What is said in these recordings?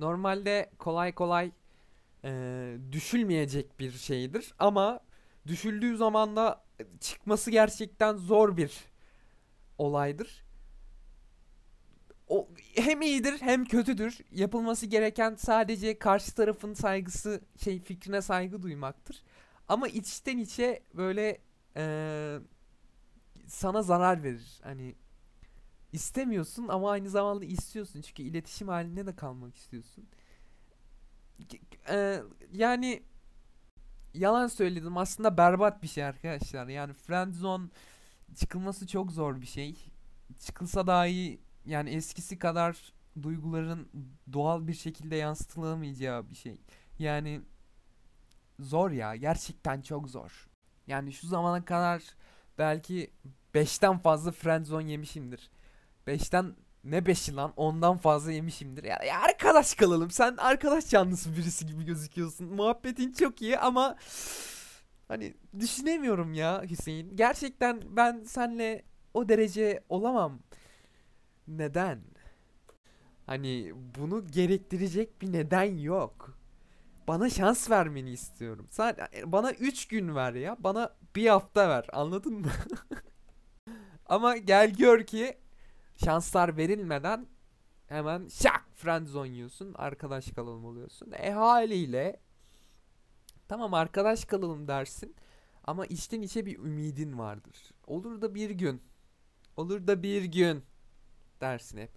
normalde kolay kolay e, düşülmeyecek bir şeydir ama düşüldüğü zaman da çıkması gerçekten zor bir olaydır. O hem iyidir hem kötüdür. Yapılması gereken sadece karşı tarafın saygısı, şey fikrine saygı duymaktır. Ama içten içe böyle e, sana zarar verir. Hani istemiyorsun ama aynı zamanda istiyorsun. Çünkü iletişim halinde de kalmak istiyorsun. E, yani yalan söyledim. Aslında berbat bir şey arkadaşlar. Yani friend zone çıkılması çok zor bir şey. Çıkılsa dahi yani eskisi kadar duyguların doğal bir şekilde yansıtılamayacağı bir şey. Yani zor ya. Gerçekten çok zor. Yani şu zamana kadar belki 5'ten fazla friendzone yemişimdir. 5'ten ne 5'i lan ondan fazla yemişimdir. Ya, ya arkadaş kalalım. Sen arkadaş canlısı birisi gibi gözüküyorsun. Muhabbetin çok iyi ama hani düşünemiyorum ya Hüseyin. Gerçekten ben senle o derece olamam. Neden? Hani bunu gerektirecek bir neden yok. Bana şans vermeni istiyorum. Sen bana 3 gün ver ya. Bana bir hafta ver. Anladın mı? Ama gel gör ki şanslar verilmeden hemen şak friendzone yiyorsun. Arkadaş kalalım oluyorsun. E haliyle tamam arkadaş kalalım dersin. Ama içten içe bir ümidin vardır. Olur da bir gün. Olur da bir gün dersin hep.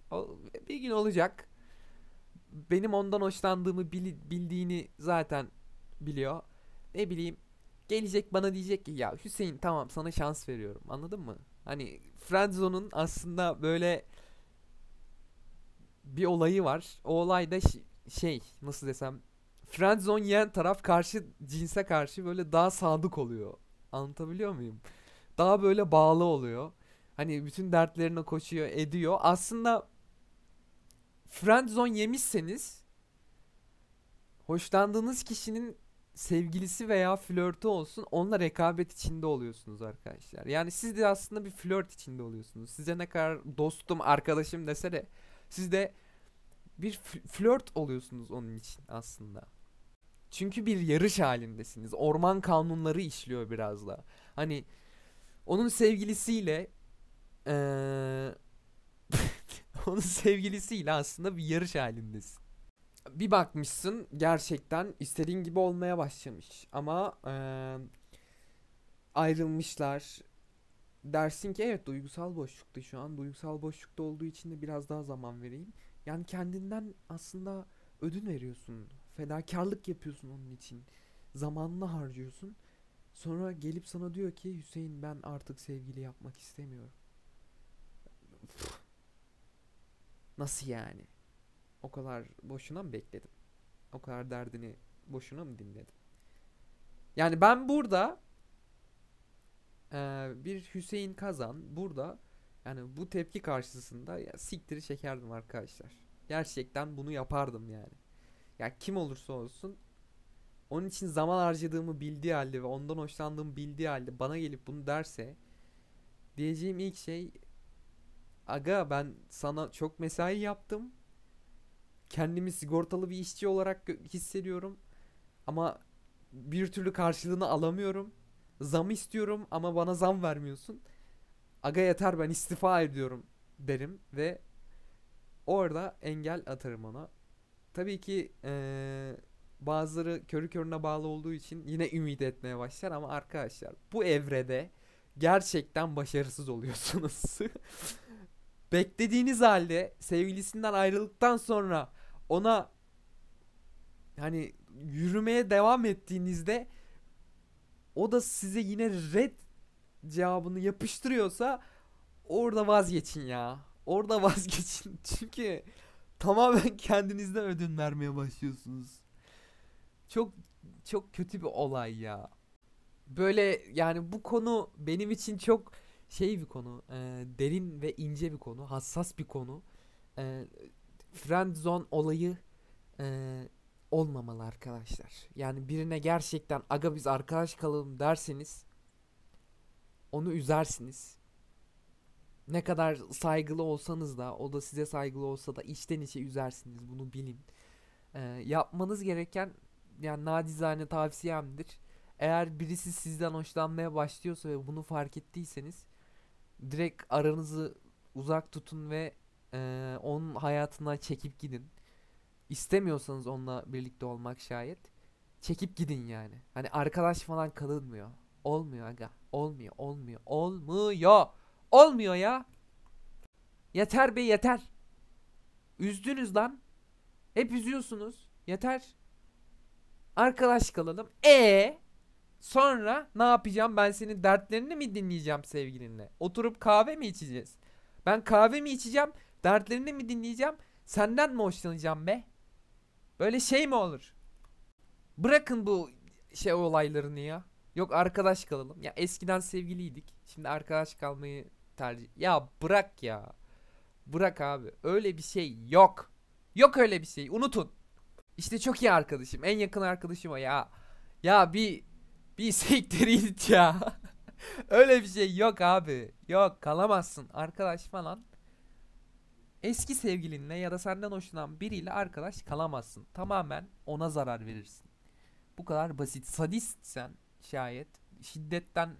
Bir gün olacak. Benim ondan hoşlandığımı bil, bildiğini zaten biliyor. Ne bileyim gelecek bana diyecek ki ya Hüseyin tamam sana şans veriyorum. Anladın mı? Hani Friendzone'un aslında böyle bir olayı var. O olay da şey nasıl desem Friendzone yiyen taraf karşı cinse karşı böyle daha sadık oluyor. Anlatabiliyor muyum? Daha böyle bağlı oluyor. Hani bütün dertlerine koşuyor, ediyor. Aslında friendzone yemişseniz hoşlandığınız kişinin sevgilisi veya flörtü olsun onunla rekabet içinde oluyorsunuz arkadaşlar. Yani siz de aslında bir flört içinde oluyorsunuz. Size ne kadar dostum, arkadaşım dese de siz de bir flört oluyorsunuz onun için aslında. Çünkü bir yarış halindesiniz. Orman kanunları işliyor biraz da. Hani onun sevgilisiyle ee, onun sevgilisiyle aslında bir yarış halindesin. Bir bakmışsın gerçekten istediğin gibi olmaya başlamış ama ee, ayrılmışlar. Dersin ki evet duygusal boşlukta şu an. Duygusal boşlukta olduğu için de biraz daha zaman vereyim. Yani kendinden aslında ödün veriyorsun. Fedakarlık yapıyorsun onun için. Zamanını harcıyorsun. Sonra gelip sana diyor ki Hüseyin ben artık sevgili yapmak istemiyorum. Nasıl yani? O kadar boşuna mı bekledim? O kadar derdini boşuna mı dinledim? Yani ben burada e, bir Hüseyin Kazan burada yani bu tepki karşısında ya siktiri çekerdim arkadaşlar. Gerçekten bunu yapardım yani. Ya kim olursa olsun onun için zaman harcadığımı bildiği halde ve ondan hoşlandığımı bildiği halde bana gelip bunu derse diyeceğim ilk şey aga ben sana çok mesai yaptım. Kendimi sigortalı bir işçi olarak hissediyorum. Ama bir türlü karşılığını alamıyorum. Zam istiyorum ama bana zam vermiyorsun. Aga yeter ben istifa ediyorum derim ve orada engel atarım ona. Tabii ki ee, bazıları körü körüne bağlı olduğu için yine ümit etmeye başlar ama arkadaşlar bu evrede gerçekten başarısız oluyorsunuz. beklediğiniz halde sevgilisinden ayrıldıktan sonra ona hani yürümeye devam ettiğinizde o da size yine red cevabını yapıştırıyorsa orada vazgeçin ya. Orada vazgeçin. Çünkü tamamen kendinizden ödün vermeye başlıyorsunuz. Çok çok kötü bir olay ya. Böyle yani bu konu benim için çok şey bir konu. E, derin ve ince bir konu. Hassas bir konu. E, friend zone olayı e, olmamalı arkadaşlar. Yani birine gerçekten aga biz arkadaş kalalım derseniz onu üzersiniz. Ne kadar saygılı olsanız da o da size saygılı olsa da içten içe üzersiniz bunu bilin. Ee, yapmanız gereken yani nacizane tavsiyemdir. Eğer birisi sizden hoşlanmaya başlıyorsa ve bunu fark ettiyseniz direkt aranızı uzak tutun ve e, onun hayatına çekip gidin. İstemiyorsanız onunla birlikte olmak şayet çekip gidin yani. Hani arkadaş falan kalınmıyor. Olmuyor aga. Olmuyor, olmuyor, olmuyor. Olmuyor ya. Yeter be yeter. Üzdünüz lan. Hep üzüyorsunuz. Yeter. Arkadaş kalalım. E sonra ne yapacağım? Ben senin dertlerini mi dinleyeceğim sevgilinle? Oturup kahve mi içeceğiz? Ben kahve mi içeceğim? Dertlerini mi dinleyeceğim? Senden mi hoşlanacağım be? Böyle şey mi olur? Bırakın bu şey olaylarını ya. Yok arkadaş kalalım. Ya eskiden sevgiliydik. Şimdi arkadaş kalmayı tercih. Ya bırak ya. Bırak abi. Öyle bir şey yok. Yok öyle bir şey. Unutun. İşte çok iyi arkadaşım. En yakın arkadaşım o ya. Ya bir bir siktir git ya. öyle bir şey yok abi. Yok kalamazsın. Arkadaş falan. Eski sevgilinle ya da senden hoşlanan biriyle arkadaş kalamazsın. Tamamen ona zarar verirsin. Bu kadar basit. Sadistsen şayet şiddetten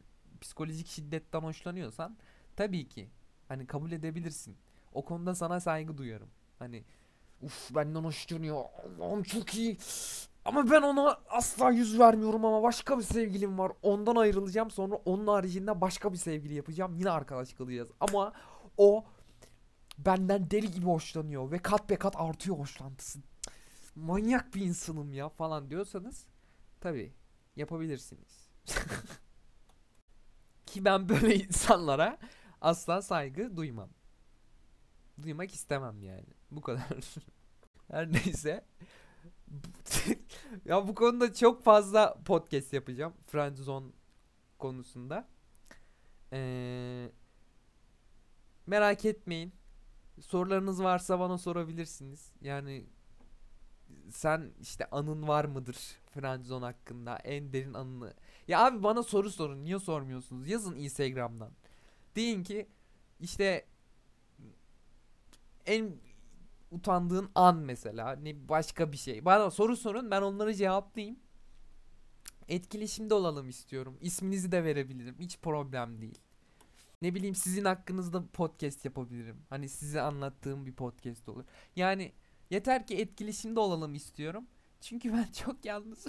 psikolojik şiddetten hoşlanıyorsan tabii ki hani kabul edebilirsin. O konuda sana saygı duyuyorum. Hani uf benden hoşlanıyor. Allah'ım çok iyi. Ama ben ona asla yüz vermiyorum ama başka bir sevgilim var. Ondan ayrılacağım sonra onun haricinde başka bir sevgili yapacağım. Yine arkadaş kalacağız. Ama o benden deli gibi hoşlanıyor ve kat be kat artıyor hoşlantısı. Manyak bir insanım ya falan diyorsanız tabii yapabilirsiniz. Ki ben böyle insanlara asla saygı duymam. Duymak istemem yani. Bu kadar. Her neyse. ya bu konuda çok fazla podcast yapacağım. Friendzone konusunda. Ee, merak etmeyin. Sorularınız varsa bana sorabilirsiniz. Yani sen işte anın var mıdır Friendzone hakkında? En derin anını. Ya abi bana soru sorun. Niye sormuyorsunuz? Yazın Instagram'dan. Deyin ki işte en utandığın an mesela ne başka bir şey. Bana soru sorun ben onları cevaplayayım. Etkileşimde olalım istiyorum. İsminizi de verebilirim. Hiç problem değil. Ne bileyim sizin hakkınızda podcast yapabilirim. Hani size anlattığım bir podcast olur. Yani yeter ki etkileşimde olalım istiyorum. Çünkü ben çok yalnız.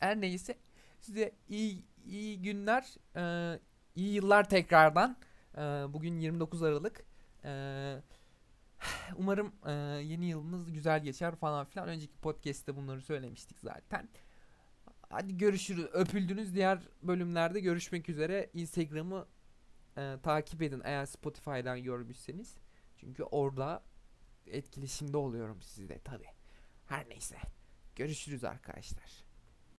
Her neyse size iyi iyi günler, e, iyi yıllar tekrardan. E, bugün 29 Aralık. E, umarım yeni yılınız güzel geçer falan filan. Önceki podcast'te bunları söylemiştik zaten. Hadi görüşürüz. Öpüldünüz. Diğer bölümlerde görüşmek üzere. Instagram'ı e, takip edin eğer Spotify'dan görmüşseniz. Çünkü orada etkileşimde oluyorum sizle tabi. Her neyse. Görüşürüz arkadaşlar.